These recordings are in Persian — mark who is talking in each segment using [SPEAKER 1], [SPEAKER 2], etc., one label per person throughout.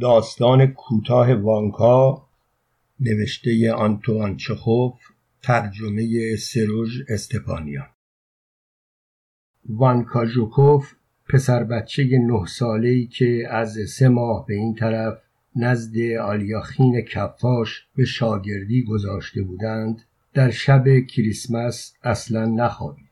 [SPEAKER 1] داستان کوتاه وانکا نوشته آنتوان چخوف ترجمه سروژ استپانیان. وانکا ژوکوف پسر بچه نه ساله‌ای که از سه ماه به این طرف نزد آلیاخین کفاش به شاگردی گذاشته بودند در شب کریسمس اصلا نخوابید.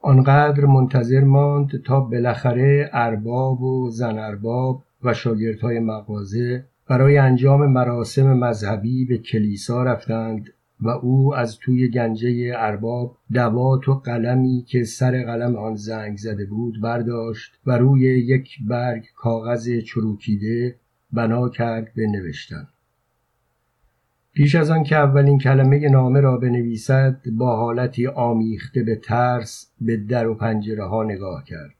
[SPEAKER 1] آنقدر منتظر ماند تا بالاخره ارباب و زن ارباب و شاگردهای مغازه برای انجام مراسم مذهبی به کلیسا رفتند و او از توی گنجه ارباب دوات و قلمی که سر قلم آن زنگ زده بود برداشت و روی یک برگ کاغذ چروکیده بنا کرد به نوشتن. پیش از آن که اولین کلمه نامه را بنویسد با حالتی آمیخته به ترس به در و پنجره ها نگاه کرد.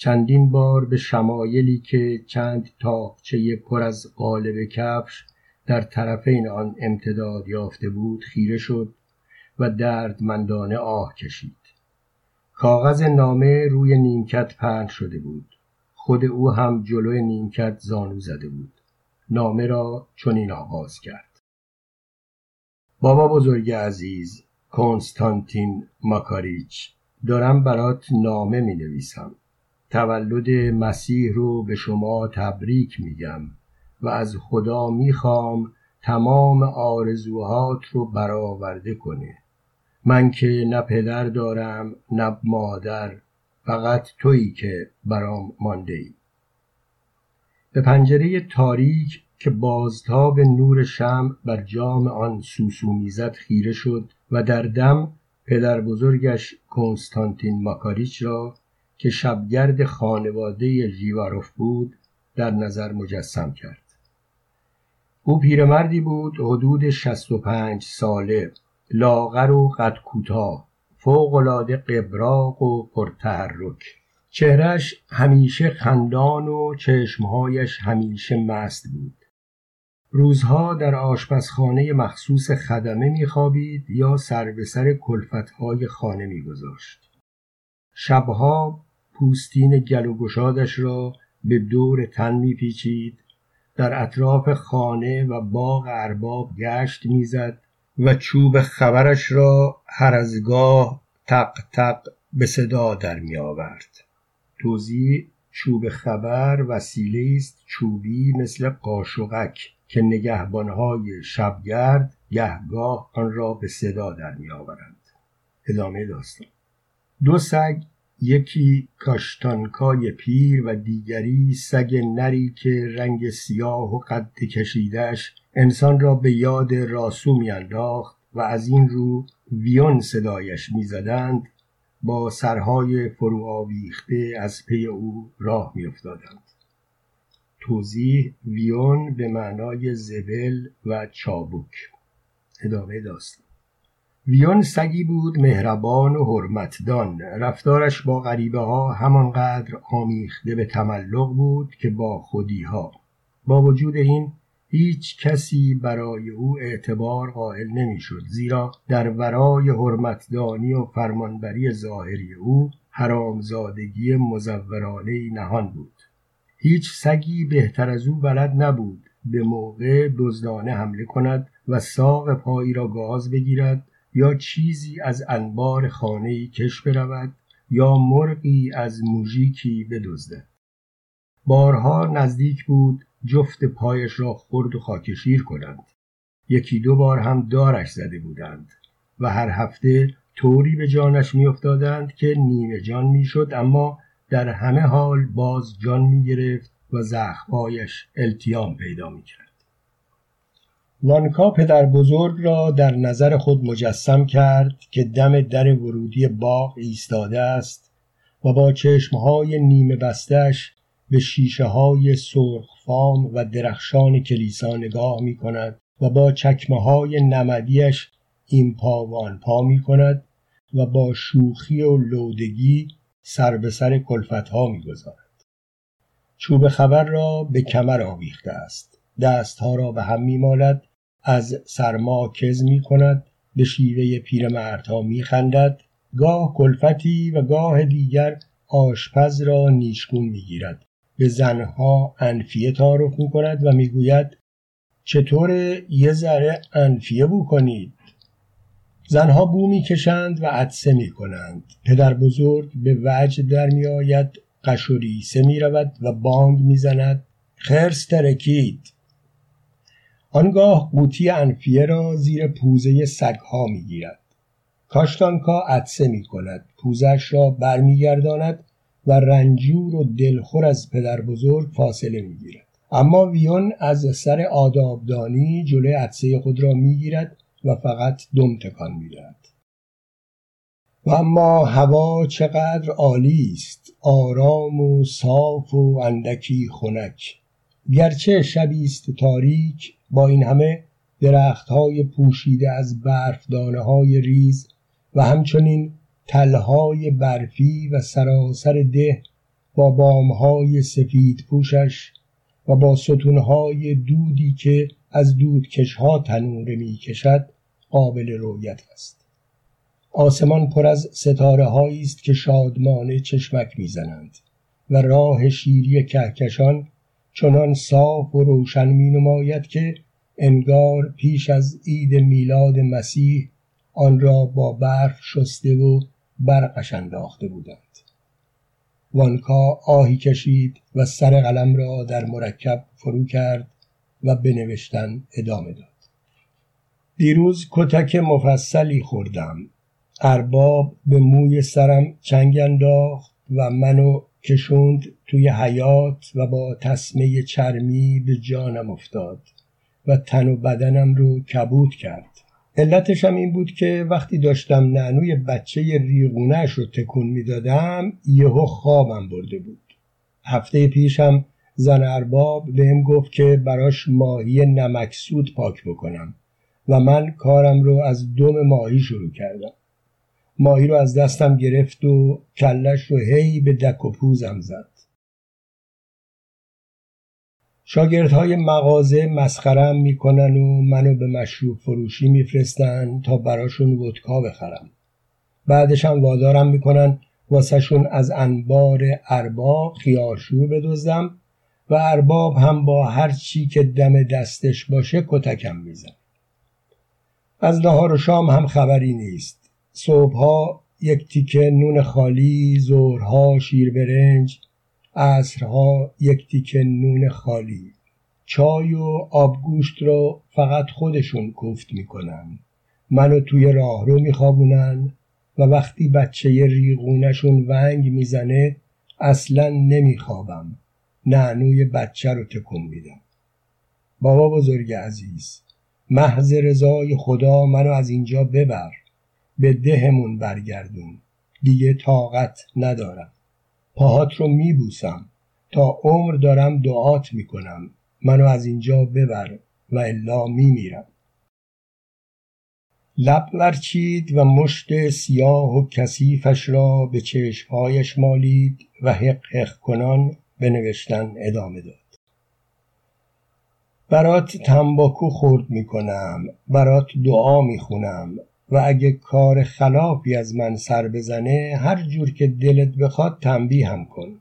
[SPEAKER 1] چندین بار به شمایلی که چند تاقچه پر از قالب کفش در طرفین آن امتداد یافته بود خیره شد و دردمندانه آه کشید. کاغذ نامه روی نیمکت پهن شده بود. خود او هم جلوی نیمکت زانو زده بود. نامه را چنین آغاز کرد. بابا بزرگ عزیز کنستانتین ماکاریچ دارم برات نامه می نویسم تولد مسیح رو به شما تبریک میگم و از خدا می‌خوام تمام آرزوهات رو برآورده کنه. من که نه پدر دارم نه مادر فقط تویی که برام مانده ای به پنجره تاریک که بازتاب نور شم بر جام آن سوسو می‌زد خیره شد و در دم پدر بزرگش کنستانتین ماکاریچ را که شبگرد خانواده ژیواروف بود در نظر مجسم کرد. او پیرمردی بود حدود شست و پنج ساله لاغر و قد کوتاه فوقالعاده قبراق و پرتحرک. چهرش همیشه خندان و چشمهایش همیشه مست بود. روزها در آشپزخانه مخصوص خدمه میخوابید یا سر به سر کلفتهای خانه میگذاشت. شبها پوستین گل و را به دور تن میپیچید در اطراف خانه و باغ ارباب گشت می‌زد و چوب خبرش را هر از گاه تق تق به صدا در می آورد. توضیح چوب خبر وسیله است چوبی مثل قاشقک که نگهبانهای شبگرد گهگاه آن را به صدا در می آورند. ادامه داستان دو سگ یکی کاشتانکای پیر و دیگری سگ نری که رنگ سیاه و قد کشیدش انسان را به یاد راسو میانداخت و از این رو ویون صدایش می‌زدند با سرهای فرو آویخته از پی او راه میافتادند. توضیح ویون به معنای زبل و چابک. ادامه داستان. ویون سگی بود مهربان و حرمتدان. رفتارش با غریبه ها همانقدر آمیخته به تملق بود که با خودی ها با وجود این هیچ کسی برای او اعتبار قائل نمی‌شد زیرا در ورای حرمتدانی و فرمانبری ظاهری او حرامزادگی مزورانه نهان بود. هیچ سگی بهتر از او بلد نبود به موقع دزدانه حمله کند و ساق پایی را گاز بگیرد یا چیزی از انبار خانه کش برود یا مرغی از موژیکی بدزدد بارها نزدیک بود جفت پایش را خرد و خاکشیر کنند. یکی دو بار هم دارش زده بودند و هر هفته طوری به جانش میافتادند که نیمه جان می‌شد اما در همه حال باز جان می‌گرفت و زخمهایش التیام پیدا می‌کرد. وانکا پدر بزرگ را در نظر خود مجسم کرد که دم در ورودی باغ ایستاده است و با چشمهای نیمه بستش به شیشه های سرخفام و درخشان کلیسا نگاه می کند و با چکمه های نمدیش این پا وان پا می کند و با شوخی و لودگی سر به سر کلفت ها می گذارد. چوب خبر را به کمر آویخته است. دستها را به هم می مالد از سرما کز می کند به شیوه پیرمردها می خندد گاه کلفتی و گاه دیگر آشپز را نیشگون می گیرد به زنها انفیه تعارف می کند و می‌گوید چطور یه ذره انفیه بو کنید؟ زنها بو می‌کشند و عدسه می کنند پدر بزرگ به وجه در می آید قشوریسه می رود و باند می زند خرس ترکید. آنگاه قوطی انفیه را زیر پوزه سگها می گیرد کاشتانکا عدسه می کند پوزش را برمیگرداند و رنجور و دلخور از پدر بزرگ فاصله می گیرد اما ویون از سر آدابدانی جلوی عدسه خود را می گیرد و فقط دم تکان می و اما هوا چقدر عالی است! آرام و صاف و اندکی خنک! گرچه شبی است تاریک با این همه درختهای پوشیده از برفدانه های ریز و همچنین تلهای برفی و سراسر ده با بامهای سفید پوشش و با ستونهای دودی که از دودکشها تنوره می کشد قابل رویت است. آسمان پر از ستاره است که شادمانه چشمک می‌زنند و راه شیری کهکشان چنان صاف و روشن می نماید که انگار پیش از عید میلاد مسیح آن را با برف شسته و برقش انداخته بودند. وانکا آهی کشید و سر قلم را در مرکب فرو کرد و بنوشتن ادامه داد. دیروز کتک مفصلی خوردم. ارباب به موی سرم چنگ انداخت و منو کشوند توی حیات و با تسمه چرمی به جانم افتاد و تن و بدنم رو کبود کرد. علتش هم این بود که وقتی داشتم نعنوی بچه ریغونش رو تکون می‌دادم یهو خوابم برده بود. هفته پیشم زن ارباب بهم گفت که براش ماهی نمکسود پاک بکنم و من کارم رو از دم ماهی شروع کردم. ماهی رو از دستم گرفت و کلش رو هی به دک و پوزم زد. شاگردهای مغازه مسخرم می‌کنن و منو به مشروب فروشی میفرستن تا براشون ودکا بخرم. بعدش هم وادارم می‌کنن واسهشون از انبار ارباب خیارشور بدزدم و ارباب هم با هر چی که دم دستش باشه کتکم میزن از نهار و شام هم خبری نیست. صبحها یک تیکه نون خالی ظهرها شیر برنج عصرها یک تیکه نون خالی. چای و آبگوشت رو فقط خودشون کوفت می‌کنن. منو توی راهرو میخوابونن و وقتی بچه ریغونشون ونگ می‌زنه اصلا نمیخوابم. نعنوی بچه رو تکون میدم. بابا بزرگ عزیز محض رضای خدا منو از اینجا ببر. به دهمون برگردون. دیگه طاقت ندارم. پاهات رو میبوسم. تا عمر دارم دعات می‌کنم. منو از اینجا ببر و الا میمیرم. لب ورچید و مشت سیاه و کثیفش را به چشمهایش مالید و حق حق کنان به نوشتن ادامه داد. برات تنباکو خورد می‌کنم. برات دعا می‌خونم. و اگه کار خلافی از من سر بزنه هر جور که دلت بخواد تنبیه هم کن.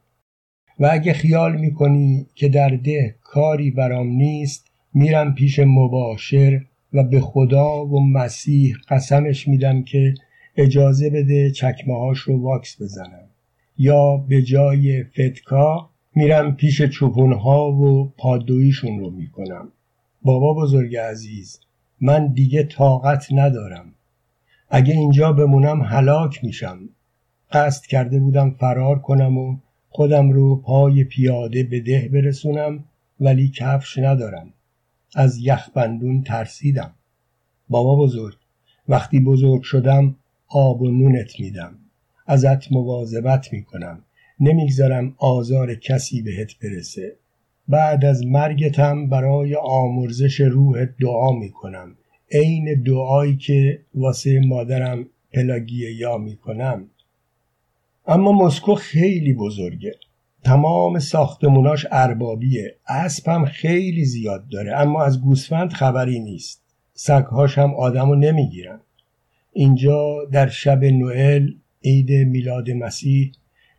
[SPEAKER 1] و اگه خیال می‌کنی که در ده کاری برام نیست میرم پیش مباشر و به خدا و مسیح قسمش میدم که اجازه بده چکمه هاش رو واکس بزنم. یا به جای فتکا میرم پیش چوپونها و پادویشون رو می‌کنم. بابا بزرگ عزیز من دیگه طاقت ندارم. اگه اینجا بمونم هلاک میشم. قصد کرده بودم فرار کنم و خودم رو پای پیاده به ده برسونم ولی کفش ندارم. از یخبندون ترسیدم. بابا بزرگ وقتی بزرگ شدم آب و نونت میدم. ازت مواظبت می‌کنم. نمی‌گذارم آزار کسی بهت برسه. بعد از مرگتم برای آمرزش روحت دعا می‌کنم. عین دعایی که واسه مادرم پلاگیه یا می‌کنم. اما مسکو خیلی بزرگه. تمام ساختموناش اربابیه. اسب خیلی زیاد داره اما از گوسفند خبری نیست. سگهاش هم آدمو نمی‌گیرن. اینجا در شب نوئل عید میلاد مسیح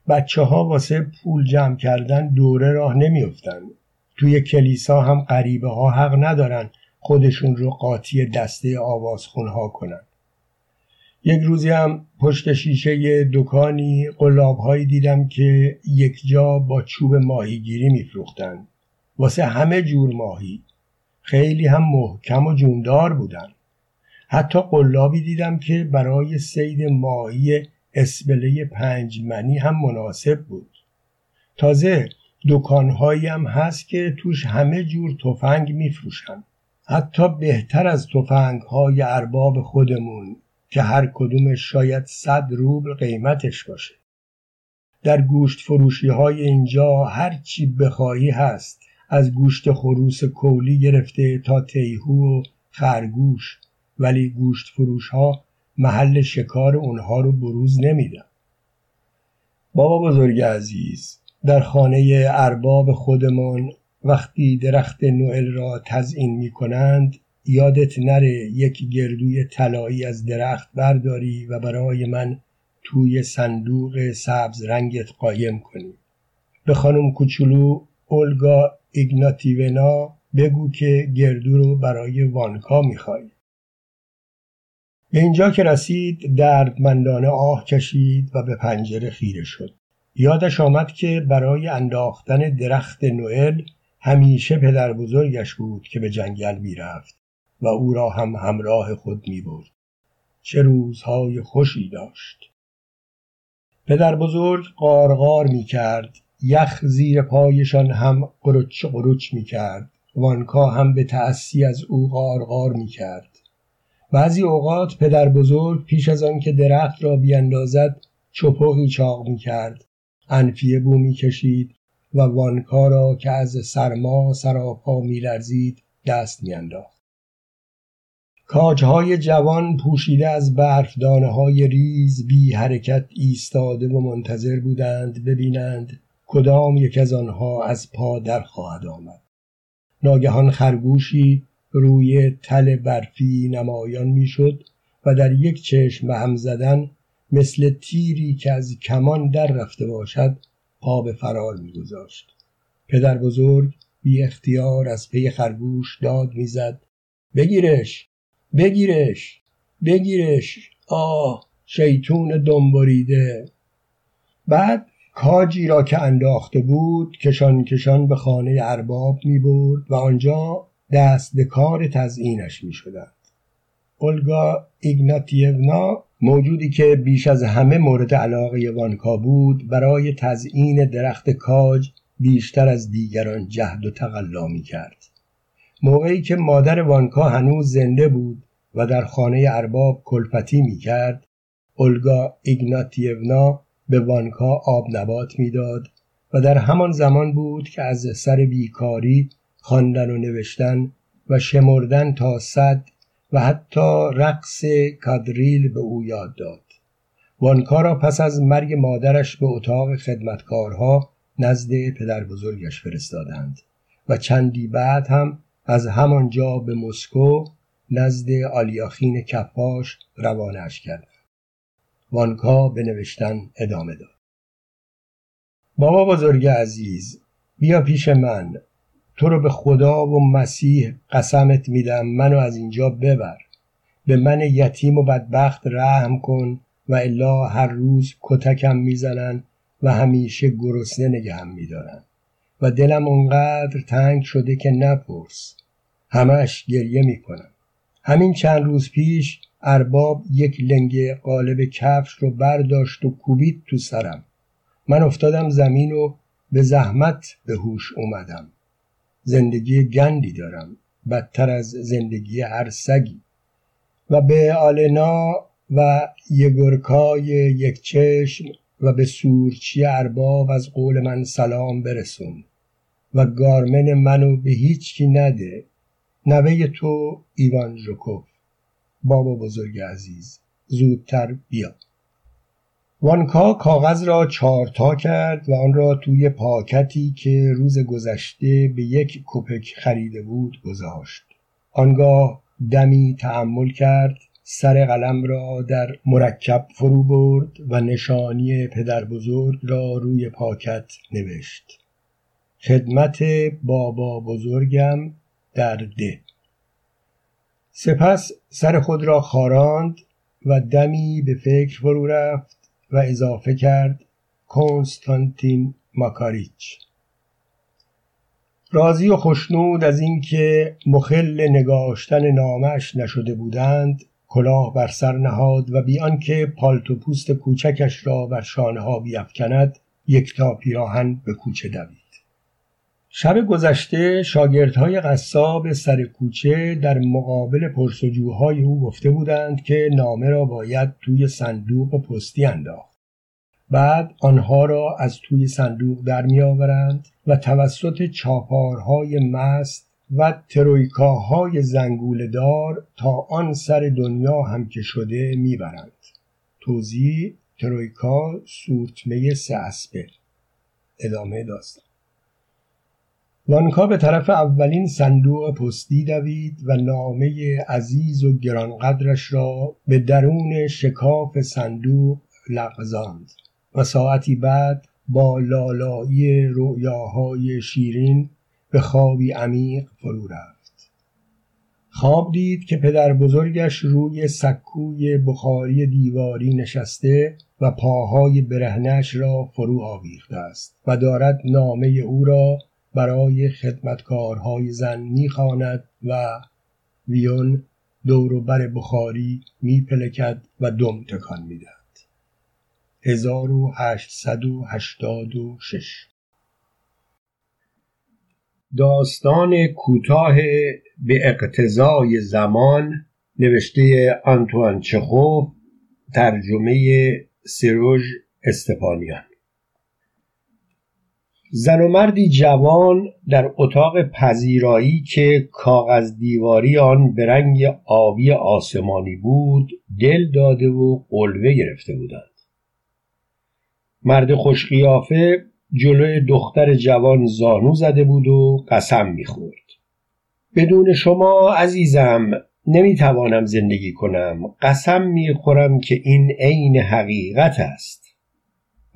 [SPEAKER 1] بچه ها واسه پول جمع کردن دوره راه نمیافتند توی کلیسا هم غریبه ها حق ندارن. خودشون رو قاطی دسته آوازخونها کنن. یک روزی هم پشت شیشه دکانی قلابهایی دیدم که یک جا با چوب ماهیگیری میفروختند واسه همه جور ماهی. خیلی هم محکم و جوندار بودن. حتی قلابی دیدم که برای سید ماهی اسبله پنج منی هم مناسب بود. تازه دکانهایی هم هست که توش همه جور تفنگ میفروشن. حتی بهتر از تفنگ های ارباب خودمون که هر کدومش شاید صد روبل قیمتش باشه. در گوشت فروشی های اینجا هر چی بخواهی هست از گوشت خروس کولی گرفته تا تیهو و خرگوش ولی گوشت فروش ها محل شکار اونها رو بروز نمیدن. بابا بزرگ عزیز در خانه ارباب خودمان وقتی درخت نوئل را تزئین می کنند یادت نره یک گردوی طلایی از درخت برداری و برای من توی صندوق سبز رنگت قایم کنی. به خانم کوچولو اولگا ایگناتیونا بگو که گردو رو برای وانکا می‌خوای. به اینجا که رسید دردمندانه آه کشید و به پنجره خیره شد. یادش آمد که برای انداختن درخت نوئل همیشه پدر بزرگش بود که به جنگل می‌رفت و او را هم همراه خود می برد. چه روزهای خوشی داشت. پدر بزرگ قارقار می کرد. یخ زیر پایشان هم قرچ قرچ می کرد. وانکا هم به تأسی از او قارقار می کرد. بعضی اوقات پدر بزرگ پیش از آن که درخت را بیاندازد چپقی چاق می کرد. انفیه بو می کشید و وانکا را که از سرما سراپا می لرزید دست می انداخت. کاجهای جوان پوشیده از برفدانه های ریز بی حرکت ایستاده و منتظر بودند ببینند کدام یک از آنها از پا در خواهد آمد ناگهان خرگوشی روی تل برفی نمایان می‌شد و در یک چشم هم زدن مثل تیری که از کمان در رفته باشد پا به فرار میگذاشت. پدر بزرگ بی اختیار از پی خرگوش داد می‌زد. بگیرش بگیرش بگیرش آه شیطون دنبریده. بعد کاجی را که انداخته بود کشان کشان به خانه ارباب می برد و آنجا دست به کار تزئینش می. اولگا ایگناتیونا موجودی که بیش از همه مورد علاقه وانکا بود برای تزئین درخت کاج بیشتر از دیگران جهد و تقلا می کرد. موقعی که مادر وانکا هنوز زنده بود و در خانه ارباب کلپتی می کرد اولگا ایگناتیونا به وانکا آب نبات می‌داد و در همان زمان بود که از سر بیکاری خواندن و نوشتن و شمردن تا صد و حتی رقص کادریل به او یاد داد. وانکا را پس از مرگ مادرش به اتاق خدمتکارها نزد پدر بزرگش فرستادند و چندی بعد هم از همانجا به مسکو نزد آلیاخین کفاش روانش کرد. وانکا به نوشتن ادامه داد. بابا بزرگ عزیز بیا پیش من. تو رو به خدا و مسیح قسمت میدم. منو از اینجا ببر. به من یتیم و بدبخت رحم کن و الا هر روز کتکم می‌زنن و همیشه گرسنه نگهم میدارن. و دلم اونقدر تنگ شده که نپرس. همش گریه می‌کنم. همین چند روز پیش ارباب یک لنگه قالب کفش رو برداشت و کوبید تو سرم. من افتادم زمین و به زحمت به هوش اومدم. زندگی گندی دارم. بدتر از زندگی هر سگی. و به آلنا و یگرکای یک چشم و به سورچی ارباب از قول من سلام برسون. و گارمن منو به هیچ کی نده. نوه تو ایوان ژوکوف بابا بزرگ عزیز زودتر بیا. وانکا کاغذ را چارتا کرد و آن را توی پاکتی که روز گذشته به یک کوپک خریده بود گذاشت. آنگاه دمی تحمل کرد سر قلم را در مرکب فرو برد و نشانی پدر بزرگ را روی پاکت نوشت. خدمت بابا بزرگم در ده سپس سر خود را خاراند و دمی به فکر فرو رفت و اضافه کرد کنستانتین ماکاریچ. راضی و خشنود از اینکه مخل نگاشتن نامش نشده بودند کلاه بر سر نهاد و بی آنکه پالتو پوست کوچکش را بر شانه ها بیافکند تا پیراهن به کوچه دوید. شب گذشته شاگردهای قصاب سر کوچه در مقابل پرسجوهای او گفته بودند که نامه را باید توی صندوق پستی انداخت. بعد آنها را از توی صندوق در و توسط چاپارهای مست و ترویکاهای دار تا آن سر دنیا هم که شده می‌برند. توضیح ترویکا سورتمه سه اسبه. ادامه داستان. وانکا به طرف اولین صندوق پستی دوید و نامه عزیز و گرانقدرش را به درون شکاف صندوق لغزاند و ساعتی بعد با لالایی رؤیاهای شیرین به خوابی عمیق فرو رفت. خواب دید که پدر بزرگش روی سکوی بخاری دیواری نشسته و پاهای برهنش را فرو آویخته است و دارد نامه او را برای خدمتکارهای زن می‌خواند و ویون دور بر بخاری میپلکد و دم تکان می‌دهد. 1886 داستان کوتاه به اقتضای زمان نوشته آنتوان چخوف ترجمه سروژ استپانیان زن و مردی جوان در اتاق پذیرایی که کاغذ دیواری آن به رنگ آبی آسمانی بود دل داده و قلوه گرفته بودند. مرد خوشقیافه جلوی دختر جوان زانو زده بود و قسم می‌خورد. بدون شما عزیزم نمی‌توانم زندگی کنم. قسم می‌خورم که این عین حقیقت است.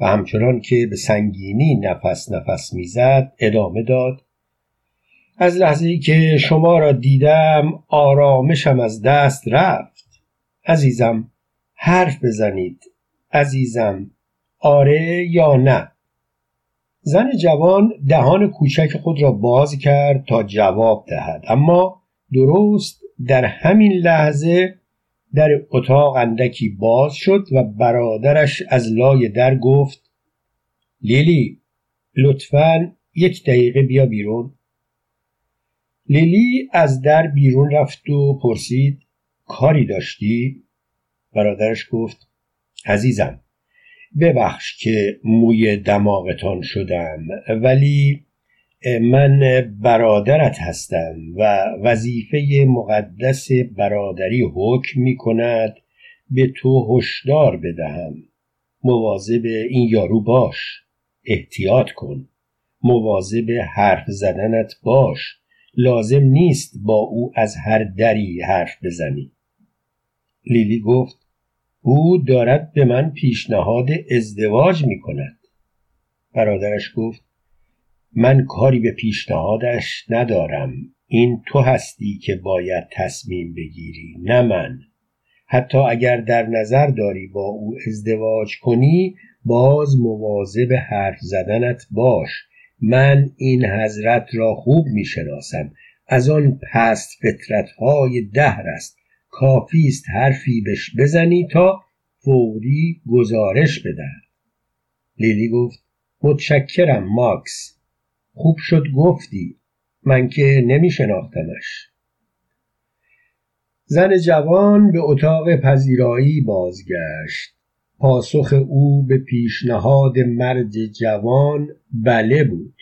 [SPEAKER 1] و همچنان که به سنگینی نفس نفس می‌زد ادامه داد. از لحظه ای که شما را دیدم آرامشم از دست رفت. عزیزم حرف بزنید. عزیزم آره یا نه؟ زن جوان دهان کوچک خود را باز کرد تا جواب دهد. اما درست در همین لحظه در اتاق اندکی باز شد و برادرش از لای در گفت لیلی لطفا یک دقیقه بیا بیرون لیلی از در بیرون رفت و پرسید کاری داشتی؟ برادرش گفت عزیزم ببخش که موی دماغتان شدم ولی من برادرت هستم و وظیفه مقدس برادری حکم می کند به تو هشدار بدهم. مواظب این یارو باش احتیاط کن. مواظب حرف زدنت باش لازم نیست با او از هر دری حرف بزنی. لیلی گفت او دارد به من پیشنهاد ازدواج می کند برادرش گفت من کاری به پیشنهادش ندارم. این تو هستی که باید تصمیم بگیری نه من. حتی اگر در نظر داری با او ازدواج کنی باز مواظب حرف زدنت باش. من این حضرت را خوب می شناسم از آن پست فطرت های دهر است. کافی است حرفی بش بزنی تا فوری گزارش بدهد. لیلی گفت متشکرم ماکس. خوب شد گفتی. من که نمی شناختمش زن جوان به اتاق پذیرایی بازگشت. پاسخ او به پیشنهاد مرد جوان بله بود.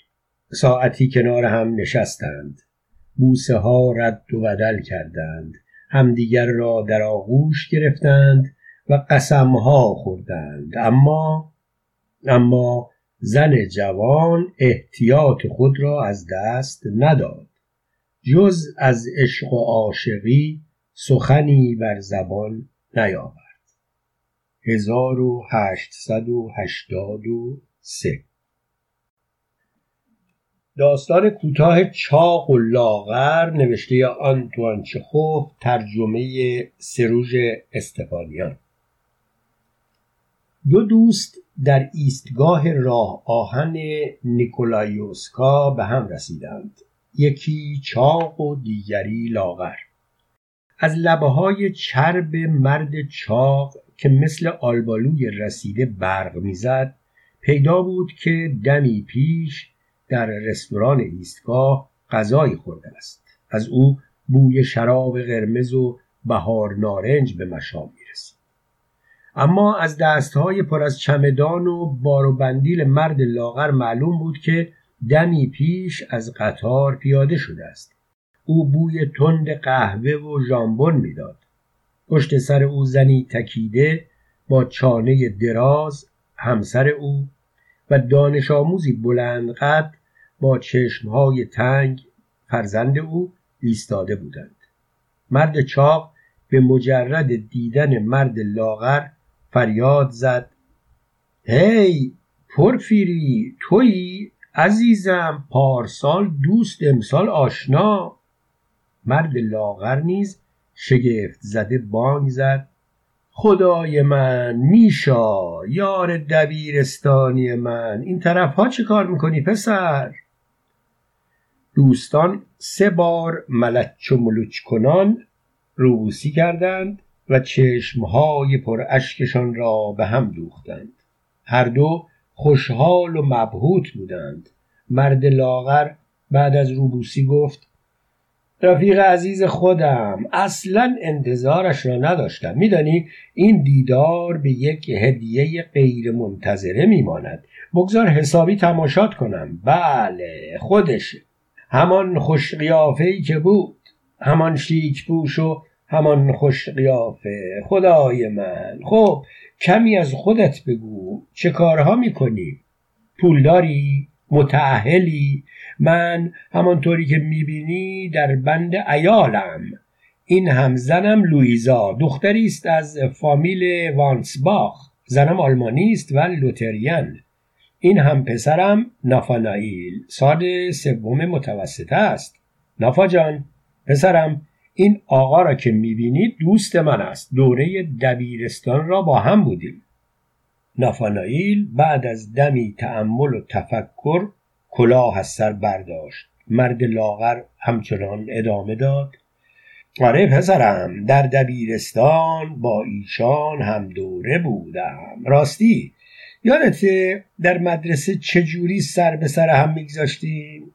[SPEAKER 1] ساعتی کنار هم نشستند. بوسه ها رد و بدل کردند. همدیگر را در آغوش گرفتند و قسمها خوردند. اما اما زن جوان احتیاط خود را از دست نداد. جز از عشق و عاشقی سخنی بر زبان نیاورد. 1883 داستان کوتاه چاق و لاغر نوشته آنتوان چخوف ترجمه سروژ استفانیان. دو دوست در ایستگاه راه آهن نیکولایوسکا به هم رسیدند. یکی چاق و دیگری لاغر. از لبه های چرب مرد چاق که مثل آلبالوی رسیده برق می‌زد پیدا بود که دمی پیش در رستوران ایستگاه غذایی خورده است. از او بوی شراب قرمز و بهار نارنج به مشام می‌رسید. اما از دستهای پر از چمدان و بار و بندیل مرد لاغر معلوم بود که دمی پیش از قطار پیاده شده است. او بوی تند قهوه و ژامبون می‌داد. پشت سر او زنی تکیده با چانه دراز همسر او و دانش آموزی بلند قد با چشمهای تنگ فرزند او ایستاده بودند. مرد چاق به مجرد دیدن مرد لاغر فریاد زد. هی پرفیری تویی عزیزم پارسال دوست امسال آشنا. مرد لاغر نیز شگفت زده بانگ زد. خدای من میشا یار دبیرستانی من این طرف ها چه کار می‌کنی پسر؟ دوستان سه بار ملچ و ملوچ کنان روبوسی کردند. و چشمهای پر اشکشان را به هم دوختند. هر دو خوشحال و مبهوت بودند. مرد لاغر بعد از روبوسی گفت رفیق عزیز خودم اصلا انتظارش را نداشتم. میدانی این دیدار به یک هدیه غیر منتظره میماند. بگذار حسابی تماشات کنم. بله خودشه. همان خوش که بود همان شیک پوش و همان خوش قیافه. خدای من. خب کمی از خودت بگو. چه کارها می‌کنی؟ پولداری متعهلی من همانطوری که می‌بینی در بند ایالم این هم زنم لویزا دختری است از فامیل وانسباخ. زنم آلمانی است و لوتریان. این هم پسرم نافانائیل. سال سوم متوسطه است. نافا جان پسرم این آقا را که می‌بینید دوست من است. دوره دبیرستان را با هم بودیم. نافانائیل بعد از دمی تأمل و تفکر کلاه از سر برداشت. مرد لاغر همچنان ادامه داد. آره پسرم در دبیرستان با ایشان هم دوره بودم. راستی یادته در مدرسه چجوری سر به سر هم میگذاشتیم؟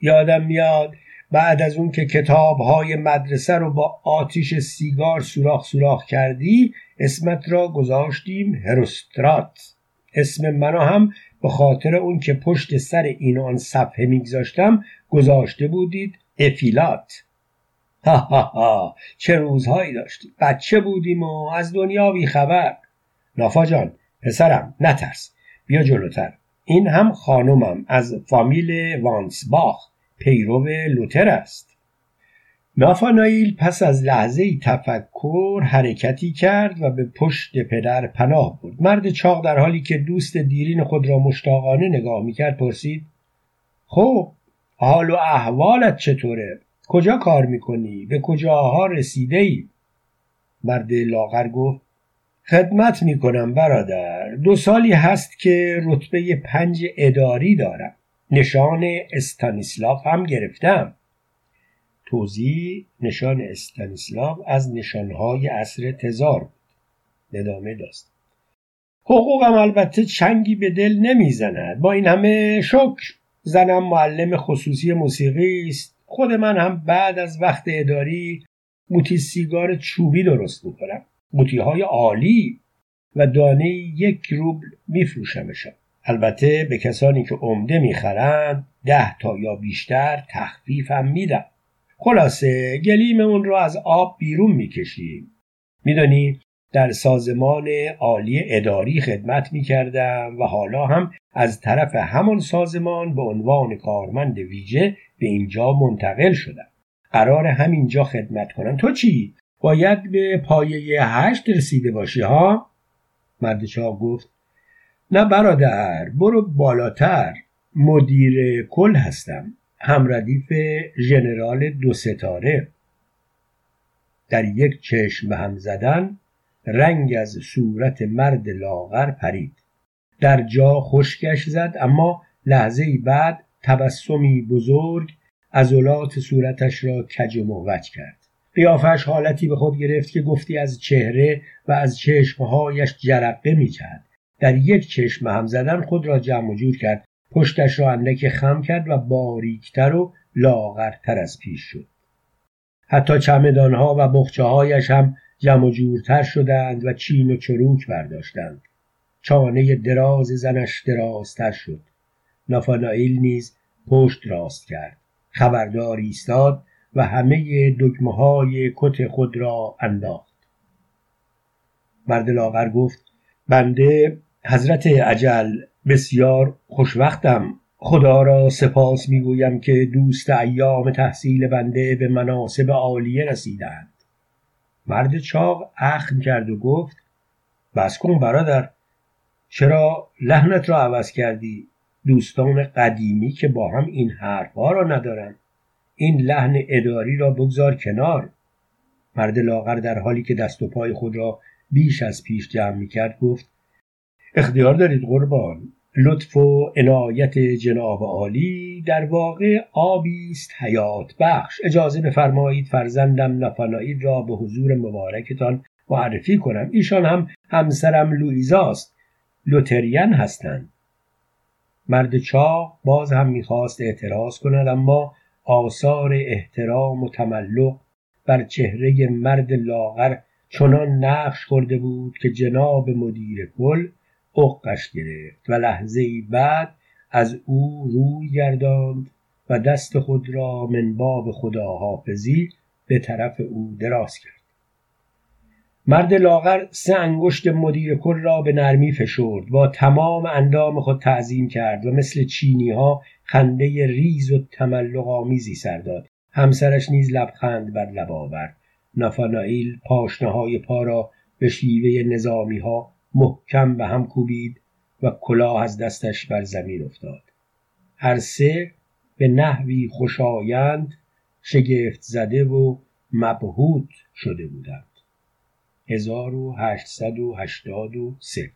[SPEAKER 1] یادم میاد بعد از اون که کتاب های مدرسه رو با آتیش سیگار سوراخ سوراخ کردی اسمت را گذاشتیم هروسترات. اسم منو هم به خاطر اون که پشت سر این آن صفحه میگذاشتم گذاشته بودید افیلات. ها ها ها چه روزهایی داشتیم. بچه بودیم و از دنیا بیخبر. نافا جان پسرم نترس. بیا جلوتر. این هم خانمم از فامیل وانسباخ پیرو لوتر است. نافانایل پس از لحظه تفکر حرکتی کرد و به پشت پدر پناه برد. مرد چاق در حالی که دوست دیرین خود را مشتاقانه نگاه می‌کرد پرسید خب حال و احوالت چطوره؟ کجا کار می‌کنی؟ به کجاها رسیده ای مرد لاغر گفت خدمت می‌کنم برادر دو سالی هست که رتبه پنج اداری دارم. نشان استانیسلاف هم گرفتم. توضیح نشان استانیسلاف از نشانهای اصر تزار بود. ندامه داست حقوقم البته چنگی به دل نمی‌زند. با این همه شکر زنم معلم خصوصی موسیقی است. خود من هم بعد از وقت اداری قوطی سیگار چوبی درست می‌کنم. قوطی عالی و دانه یک روبل میفروشمشان. البته به کسانی که عمده می‌خرند ده تا یا بیشتر تخفیفم میدم خلاصه گلیم اون رو از آب بیرون می‌کشیم. میدانی در سازمان عالی اداری خدمت می‌کردم و حالا هم از طرف همان سازمان به عنوان کارمند ویژه به اینجا منتقل شدم. قرار همینجا خدمت کنم تو چی؟ باید به پایه هشت رسیده باشی ها؟ مرد گفت. نه برادر برو بالاتر. مدیر کل هستم. همردیف ژنرال دو ستاره. در یک چشم به هم زدن رنگ از صورت مرد لاغر پرید. در جا خشکش زد اما لحظه بعد تبسمی بزرگ عضلات صورتش را کج و موج کرد. قیافش حالتی به خود گرفت که گفتی از چهره و از چشمهایش جرقه می‌کرد. در یک چشم هم زدن خود را جمع و جور کرد. پشتش را اندک خم کرد و باریکتر و لاغرتر از پیش شد. حتی چمدانها و بخچه هایش هم جمع و جورتر شدند و چین و چروک برداشتند. چانه دراز زنش درازتر شد. نافانائیل نیز پشت راست کرد. خبردار ایستاد و همه دکمه های کت خود را انداخت. مرد لاغر گفت بنده حضرت عجل بسیار خوشوقتم خدا را سپاس می‌گویم که دوست ایام تحصیل بنده به مناسب عالیه رسیدند. مرد چاق اخم کرد و گفت بس کن برادر چرا لحنت را عوض کردی؟ دوستان قدیمی که با هم این حرفها را ندارند این لحن اداری را بگذار کنار. مرد لاغر در حالی که دست و پای خود را بیش از پیش جمع می کرد گفت اختیار دارید قربان. لطف و عنایت جناب عالی در واقع آبی است حیات بخش. اجازه بفرمایید فرزندم نفنایید را به حضور مبارکتان معرفی کنم. ایشان هم همسرم لویزاست لوتریان هستند. مرد چاق باز هم می‌خواست اعتراض کند اما آثار احترام و تملق بر چهره مرد لاغر چنان نقش خورده بود که جناب مدیر کل اقش گرفت و لحظه بعد از او روی گرداند و دست خود را من باب خداحافظی به طرف او دراز کرد. مرد لاغر سه انگشت مدیر کل را به نرمی فشرد با تمام اندام خود تعظیم کرد و مثل چینی ها خنده ریز و تملق آمیزی سر داد. همسرش نیز لبخند بر لب آورد. نافانائیل پاشنه های پا را به شیوه نظامی ها محکم به هم کوبید و کلاه از دستش بر زمین افتاد. هر سه به نحوی خوشایند شگفت زده و مبهوت شده بودند. 1883